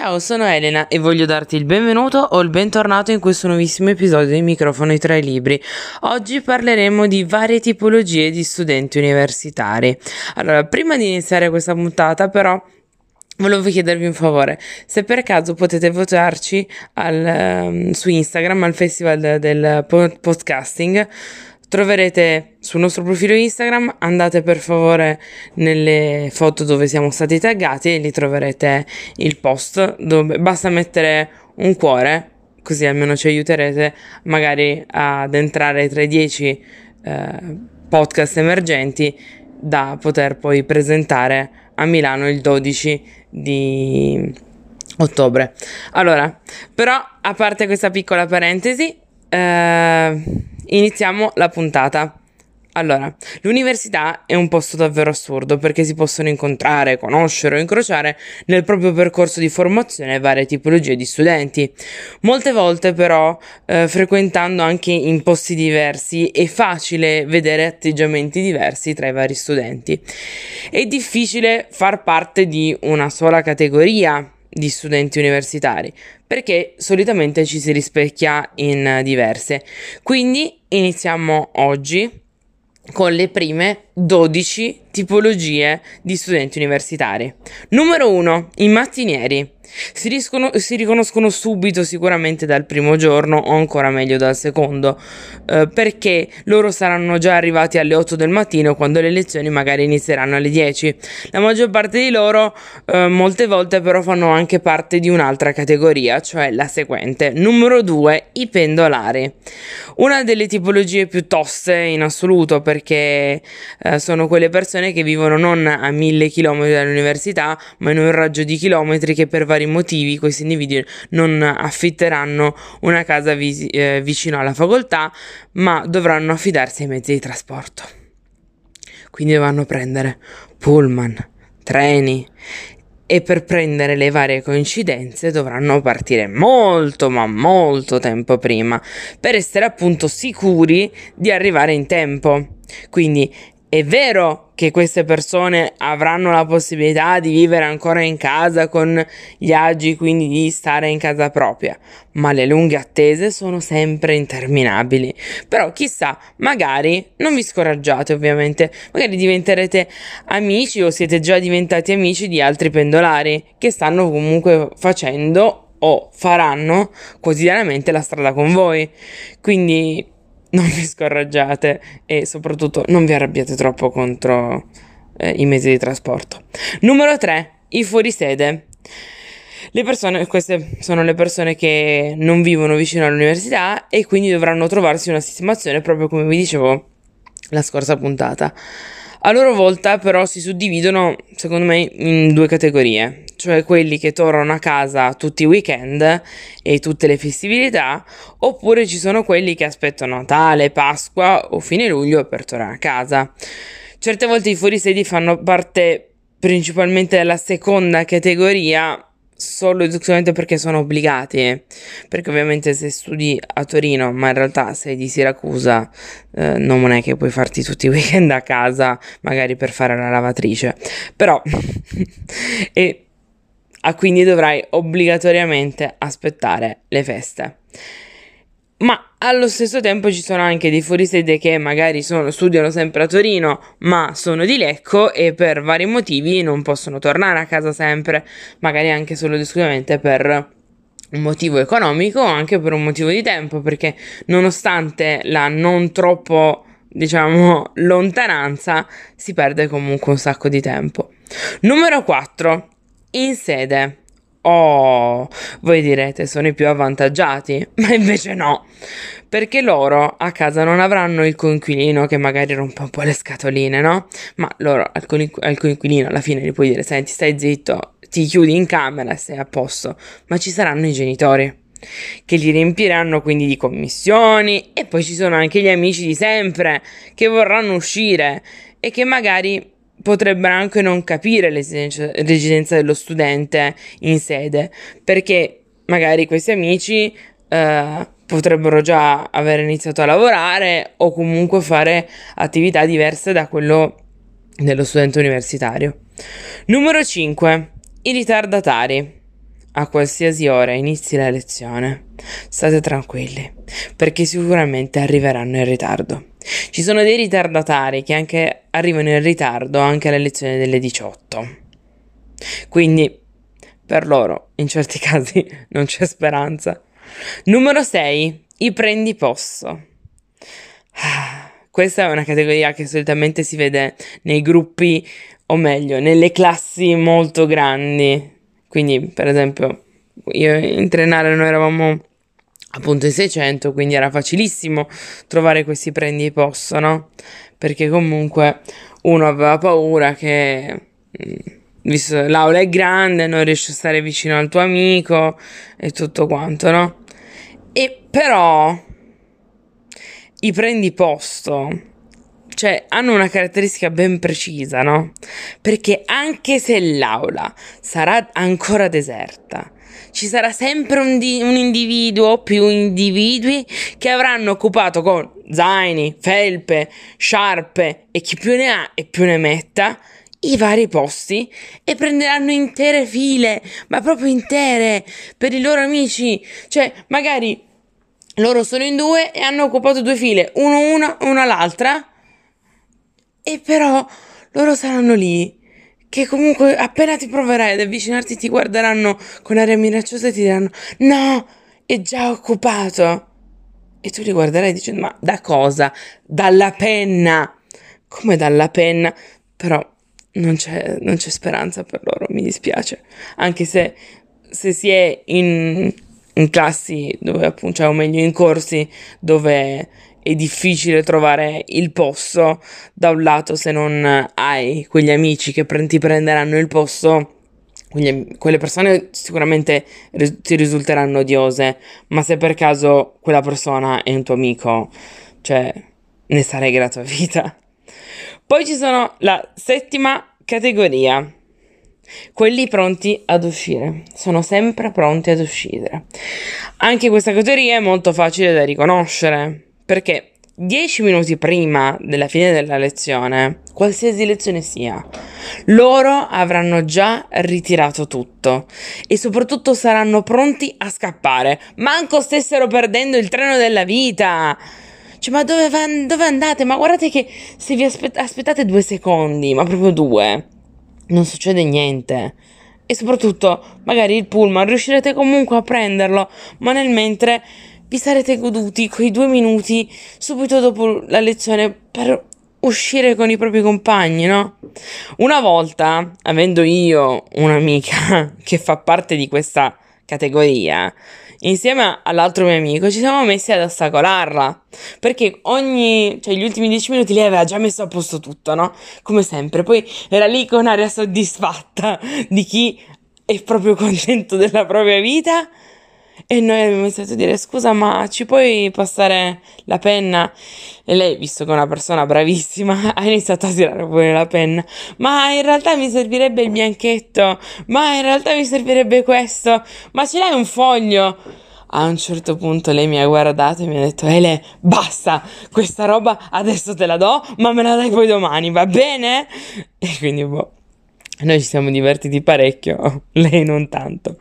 Ciao, sono Elena e voglio darti il benvenuto o il bentornato in questo nuovissimo episodio di Microfoni tra i libri. Oggi parleremo di varie tipologie di studenti universitari. Allora, prima di iniziare questa puntata, però, Volevo chiedervi un favore, se per caso potete votarci al, um, su Instagram al festival del podcasting, troverete sul nostro profilo Instagram, andate per favore nelle foto dove siamo stati taggati e lì troverete il post dove basta mettere un cuore, così almeno ci aiuterete magari ad entrare tra i 10 eh, podcast emergenti da poter poi presentare a Milano il 12 di ottobre. Allora, però a parte questa piccola parentesi, eh, iniziamo la puntata. Allora, l'università è un posto davvero assurdo perché si possono incontrare, conoscere o incrociare nel proprio percorso di formazione varie tipologie di studenti. Molte volte però, eh, frequentando anche in posti diversi, è facile vedere atteggiamenti diversi tra i vari studenti. È difficile far parte di una sola categoria di studenti universitari perché solitamente ci si rispecchia in diverse. Quindi iniziamo oggi con le prime 12 tipologie di studenti universitari. Numero 1. I mattinieri. Si, riscono, si, riconoscono subito sicuramente dal primo giorno o ancora meglio dal secondo eh, perché loro saranno già arrivati alle 8 del mattino quando le lezioni magari inizieranno alle 10 la maggior parte di loro eh, molte volte però fanno anche parte di un'altra categoria cioè la seguente numero 2 i pendolari una delle tipologie più toste in assoluto perché eh, sono quelle persone che vivono non a mille chilometri dall'università ma in un raggio di chilometri che per vari motivi questi individui non affitteranno una casa vis- eh, vicino alla facoltà, ma dovranno affidarsi ai mezzi di trasporto. Quindi dovranno prendere pullman, treni e per prendere le varie coincidenze dovranno partire molto ma molto tempo prima per essere appunto sicuri di arrivare in tempo. Quindi è vero che queste persone avranno la possibilità di vivere ancora in casa con gli agi, quindi di stare in casa propria, ma le lunghe attese sono sempre interminabili. Però chissà, magari non vi scoraggiate ovviamente, magari diventerete amici o siete già diventati amici di altri pendolari che stanno comunque facendo o faranno quotidianamente la strada con voi. Quindi non vi scoraggiate e soprattutto non vi arrabbiate troppo contro eh, i mezzi di trasporto. Numero 3, i fuorisede. Le persone, queste sono le persone che non vivono vicino all'università e quindi dovranno trovarsi una sistemazione proprio come vi dicevo la scorsa puntata. A loro volta però si suddividono, secondo me, in due categorie, cioè quelli che tornano a casa tutti i weekend e tutte le festività, oppure ci sono quelli che aspettano Natale, Pasqua o fine luglio per tornare a casa. Certe volte i fuorisedi fanno parte principalmente della seconda categoria solo ed esclusivamente perché sono obbligati, perché ovviamente se studi a Torino, ma in realtà sei di Siracusa, eh, non è che puoi farti tutti i weekend a casa, magari per fare la lavatrice, però, e ah, quindi dovrai obbligatoriamente aspettare le feste. Ma allo stesso tempo ci sono anche dei fuorisede che magari sono, studiano sempre a Torino, ma sono di Lecco e per vari motivi non possono tornare a casa sempre, magari anche solo ed esclusivamente per un motivo economico o anche per un motivo di tempo, perché nonostante la non troppo, diciamo, lontananza, si perde comunque un sacco di tempo. Numero 4. In sede. Oh, voi direte sono i più avvantaggiati, ma invece no, perché loro a casa non avranno il coinquilino che magari rompe un po' le scatoline, no? Ma loro al, coinquilino alla fine gli puoi dire, senti, stai zitto, ti chiudi in camera e sei a posto, ma ci saranno i genitori che li riempiranno quindi di commissioni e poi ci sono anche gli amici di sempre che vorranno uscire e che magari potrebbero anche non capire l'esigenza dello studente in sede, perché magari questi amici eh, potrebbero già aver iniziato a lavorare o comunque fare attività diverse da quello dello studente universitario. Numero 5. I ritardatari. a qualsiasi ora inizi la lezione, state tranquilli, perché sicuramente arriveranno in ritardo. Ci sono dei ritardatari che anche arrivano in ritardo anche alle lezioni delle 18. Quindi per loro in certi casi non c'è speranza. Numero 6. I prendi posto. Questa è una categoria che solitamente si vede nei gruppi, o meglio, nelle classi molto grandi. Quindi, per esempio, io in Trenare noi eravamo appunto in 600, quindi era facilissimo trovare questi prendi posto, no? Perché comunque uno aveva paura che mm, visto l'aula è grande, non riesci a stare vicino al tuo amico e tutto quanto, no? E però i prendi posto cioè hanno una caratteristica ben precisa, no? Perché anche se l'aula sarà ancora deserta, ci sarà sempre un, di- un individuo, più individui che avranno occupato con zaini, felpe, sciarpe e chi più ne ha e più ne metta i vari posti e prenderanno intere file, ma proprio intere per i loro amici. Cioè, magari loro sono in due e hanno occupato due file, uno una, una l'altra. E però loro saranno lì che comunque appena ti proverai ad avvicinarti ti guarderanno con aria minacciosa e ti diranno no, è già occupato. E tu li guarderai dicendo ma da cosa? Dalla penna. Come dalla penna? Però non c'è, non c'è speranza per loro, mi dispiace. Anche se, se si è in, in classi dove appunto, cioè, o meglio in corsi dove è difficile trovare il posto, da un lato se non hai quegli amici che pre- ti prenderanno il posto, quegli, quelle persone sicuramente ti risulteranno odiose, ma se per caso quella persona è un tuo amico, cioè ne sarei grato a vita. Poi ci sono la settima categoria. Quelli pronti ad uscire, sono sempre pronti ad uscire. Anche questa categoria è molto facile da riconoscere perché dieci minuti prima della fine della lezione, qualsiasi lezione sia, loro avranno già ritirato tutto e soprattutto saranno pronti a scappare. Manco stessero perdendo il treno della vita. Cioè, ma dove, van- dove andate? Ma guardate che se vi aspet- aspettate due secondi, ma proprio due, non succede niente. E soprattutto, magari il pullman riuscirete comunque a prenderlo, ma nel mentre vi sarete goduti quei due minuti subito dopo la lezione per uscire con i propri compagni, no? Una volta, avendo io un'amica che fa parte di questa categoria, insieme all'altro mio amico ci siamo messi ad ostacolarla perché ogni cioè gli ultimi dieci minuti lei aveva già messo a posto tutto no come sempre poi era lì con aria soddisfatta di chi è proprio contento della propria vita e noi abbiamo iniziato a dire scusa ma ci puoi passare la penna? E lei, visto che è una persona bravissima, ha iniziato a tirare fuori la penna. Ma in realtà mi servirebbe il bianchetto, ma in realtà mi servirebbe questo, ma ce l'hai un foglio? A un certo punto lei mi ha guardato e mi ha detto Ele, basta, questa roba adesso te la do, ma me la dai poi domani, va bene? E quindi boh. Noi ci siamo divertiti parecchio, lei non tanto.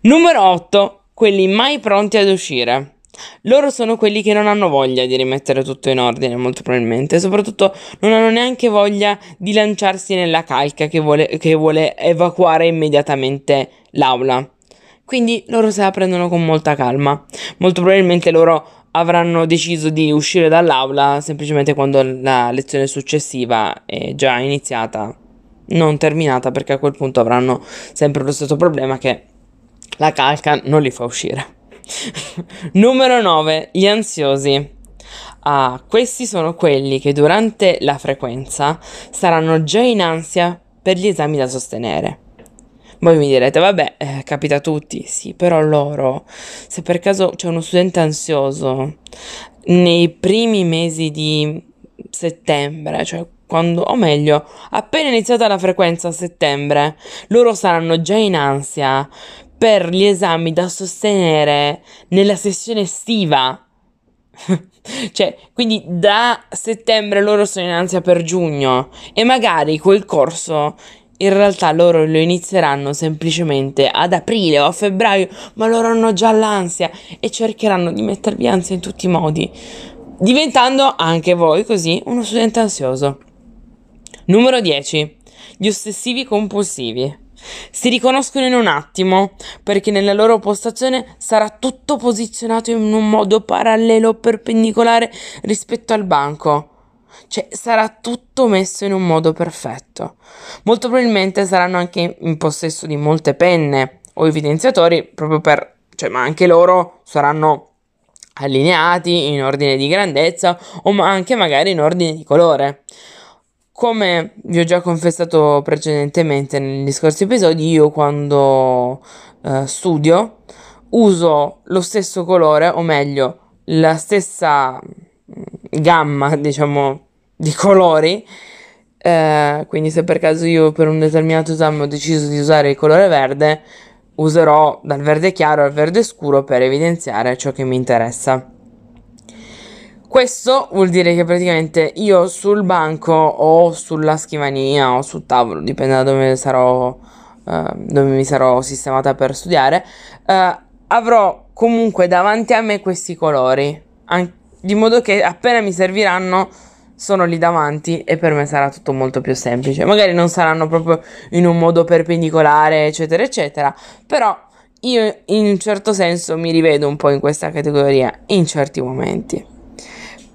Numero 8 quelli mai pronti ad uscire. Loro sono quelli che non hanno voglia di rimettere tutto in ordine, molto probabilmente, soprattutto non hanno neanche voglia di lanciarsi nella calca che vuole, che vuole evacuare immediatamente l'aula. Quindi loro se la prendono con molta calma. Molto probabilmente loro avranno deciso di uscire dall'aula semplicemente quando la lezione successiva è già iniziata, non terminata, perché a quel punto avranno sempre lo stesso problema che la calca non li fa uscire. Numero 9. Gli ansiosi. Ah, questi sono quelli che durante la frequenza saranno già in ansia per gli esami da sostenere. Voi mi direte, vabbè, eh, capita a tutti, sì, però loro, se per caso c'è uno studente ansioso nei primi mesi di settembre, cioè quando, o meglio, appena iniziata la frequenza a settembre, loro saranno già in ansia per gli esami da sostenere nella sessione estiva. cioè, quindi da settembre loro sono in ansia per giugno e magari quel corso in realtà loro lo inizieranno semplicemente ad aprile o a febbraio, ma loro hanno già l'ansia e cercheranno di mettervi ansia in tutti i modi, diventando anche voi così uno studente ansioso. Numero 10. Gli ossessivi compulsivi. Si riconoscono in un attimo perché nella loro postazione sarà tutto posizionato in un modo parallelo perpendicolare rispetto al banco. Cioè sarà tutto messo in un modo perfetto. Molto probabilmente saranno anche in possesso di molte penne o evidenziatori proprio per... cioè ma anche loro saranno allineati in ordine di grandezza o anche magari in ordine di colore. Come vi ho già confessato precedentemente negli scorsi episodi, io quando eh, studio uso lo stesso colore, o meglio, la stessa mm, gamma, diciamo, di colori. Eh, quindi se per caso io per un determinato esame ho deciso di usare il colore verde, userò dal verde chiaro al verde scuro per evidenziare ciò che mi interessa. Questo vuol dire che praticamente io sul banco o sulla scrivania o sul tavolo, dipende da dove sarò, uh, dove mi sarò sistemata per studiare, uh, avrò comunque davanti a me questi colori, an- di modo che appena mi serviranno sono lì davanti e per me sarà tutto molto più semplice. Magari non saranno proprio in un modo perpendicolare, eccetera, eccetera, però io in un certo senso mi rivedo un po' in questa categoria in certi momenti.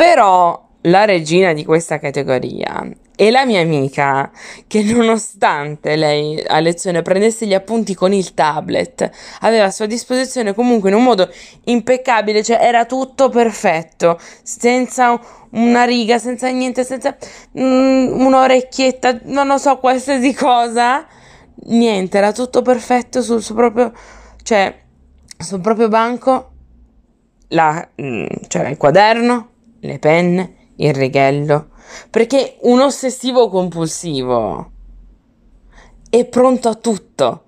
Però la regina di questa categoria è la mia amica che nonostante lei a lezione prendesse gli appunti con il tablet, aveva a sua disposizione comunque in un modo impeccabile, cioè era tutto perfetto, senza una riga, senza niente, senza mm, un'orecchietta, non lo so, qualsiasi cosa, niente, era tutto perfetto sul suo proprio, cioè sul proprio banco, la, mm, c'era il quaderno, le penne, il righello, perché un ossessivo compulsivo è pronto a tutto.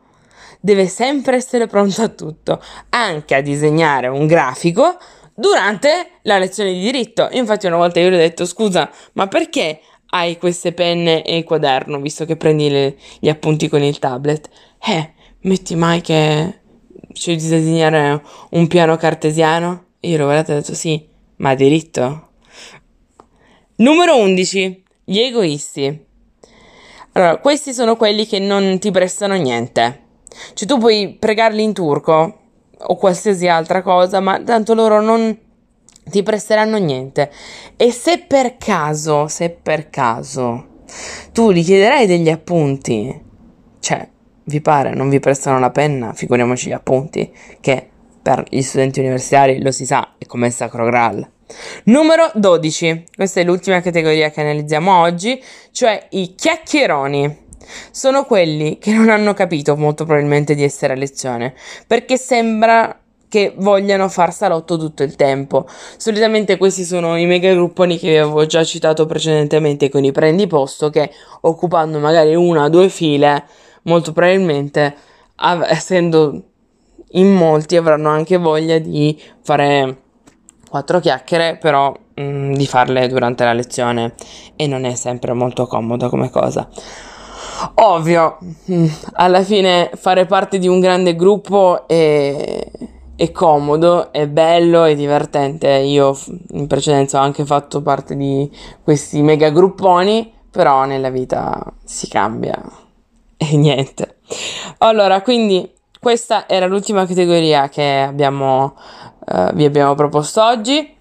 Deve sempre essere pronto a tutto, anche a disegnare un grafico durante la lezione di diritto. Infatti una volta io gli ho detto "Scusa, ma perché hai queste penne e il quaderno, visto che prendi le, gli appunti con il tablet?" Eh, metti mai che c'è di disegnare un piano cartesiano? Io l'ho guardato e ho detto "Sì, ma diritto? Numero 11. Gli egoisti. Allora, questi sono quelli che non ti prestano niente. Cioè, tu puoi pregarli in turco o qualsiasi altra cosa, ma tanto loro non ti presteranno niente. E se per caso, se per caso tu gli chiederai degli appunti, cioè, vi pare, non vi prestano la penna, figuriamoci gli appunti, che per gli studenti universitari lo si sa, è come Sacro Graal. Numero 12. Questa è l'ultima categoria che analizziamo oggi, cioè i chiacchieroni. Sono quelli che non hanno capito molto probabilmente di essere a lezione, perché sembra che vogliano far salotto tutto il tempo. Solitamente questi sono i mega grupponi che avevo già citato precedentemente con i prendi posto che occupando magari una o due file, molto probabilmente essendo in molti avranno anche voglia di fare quattro chiacchiere, però mh, mm, di farle durante la lezione e non è sempre molto comodo come cosa. Ovvio, mh, mm, alla fine fare parte di un grande gruppo è, è comodo, è bello, è divertente. Io in precedenza ho anche fatto parte di questi mega grupponi, però nella vita si cambia e niente. Allora, quindi questa era l'ultima categoria che abbiamo, uh, vi abbiamo proposto oggi.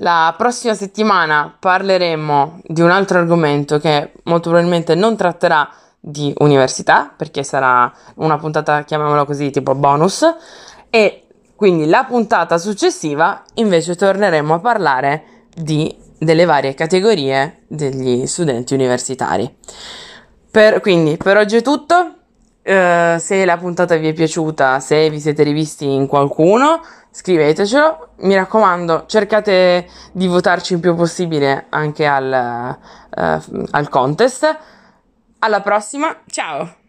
La prossima settimana parleremo di un altro argomento che molto probabilmente non tratterà di università, perché sarà una puntata, chiamiamola così, tipo bonus. E quindi la puntata successiva invece torneremo a parlare di, delle varie categorie degli studenti universitari. Per, quindi per oggi è tutto. Uh, se la puntata vi è piaciuta, se vi siete rivisti in qualcuno, scrivetecelo. Mi raccomando, cercate di votarci il più possibile anche al, uh, al contest. Alla prossima, ciao!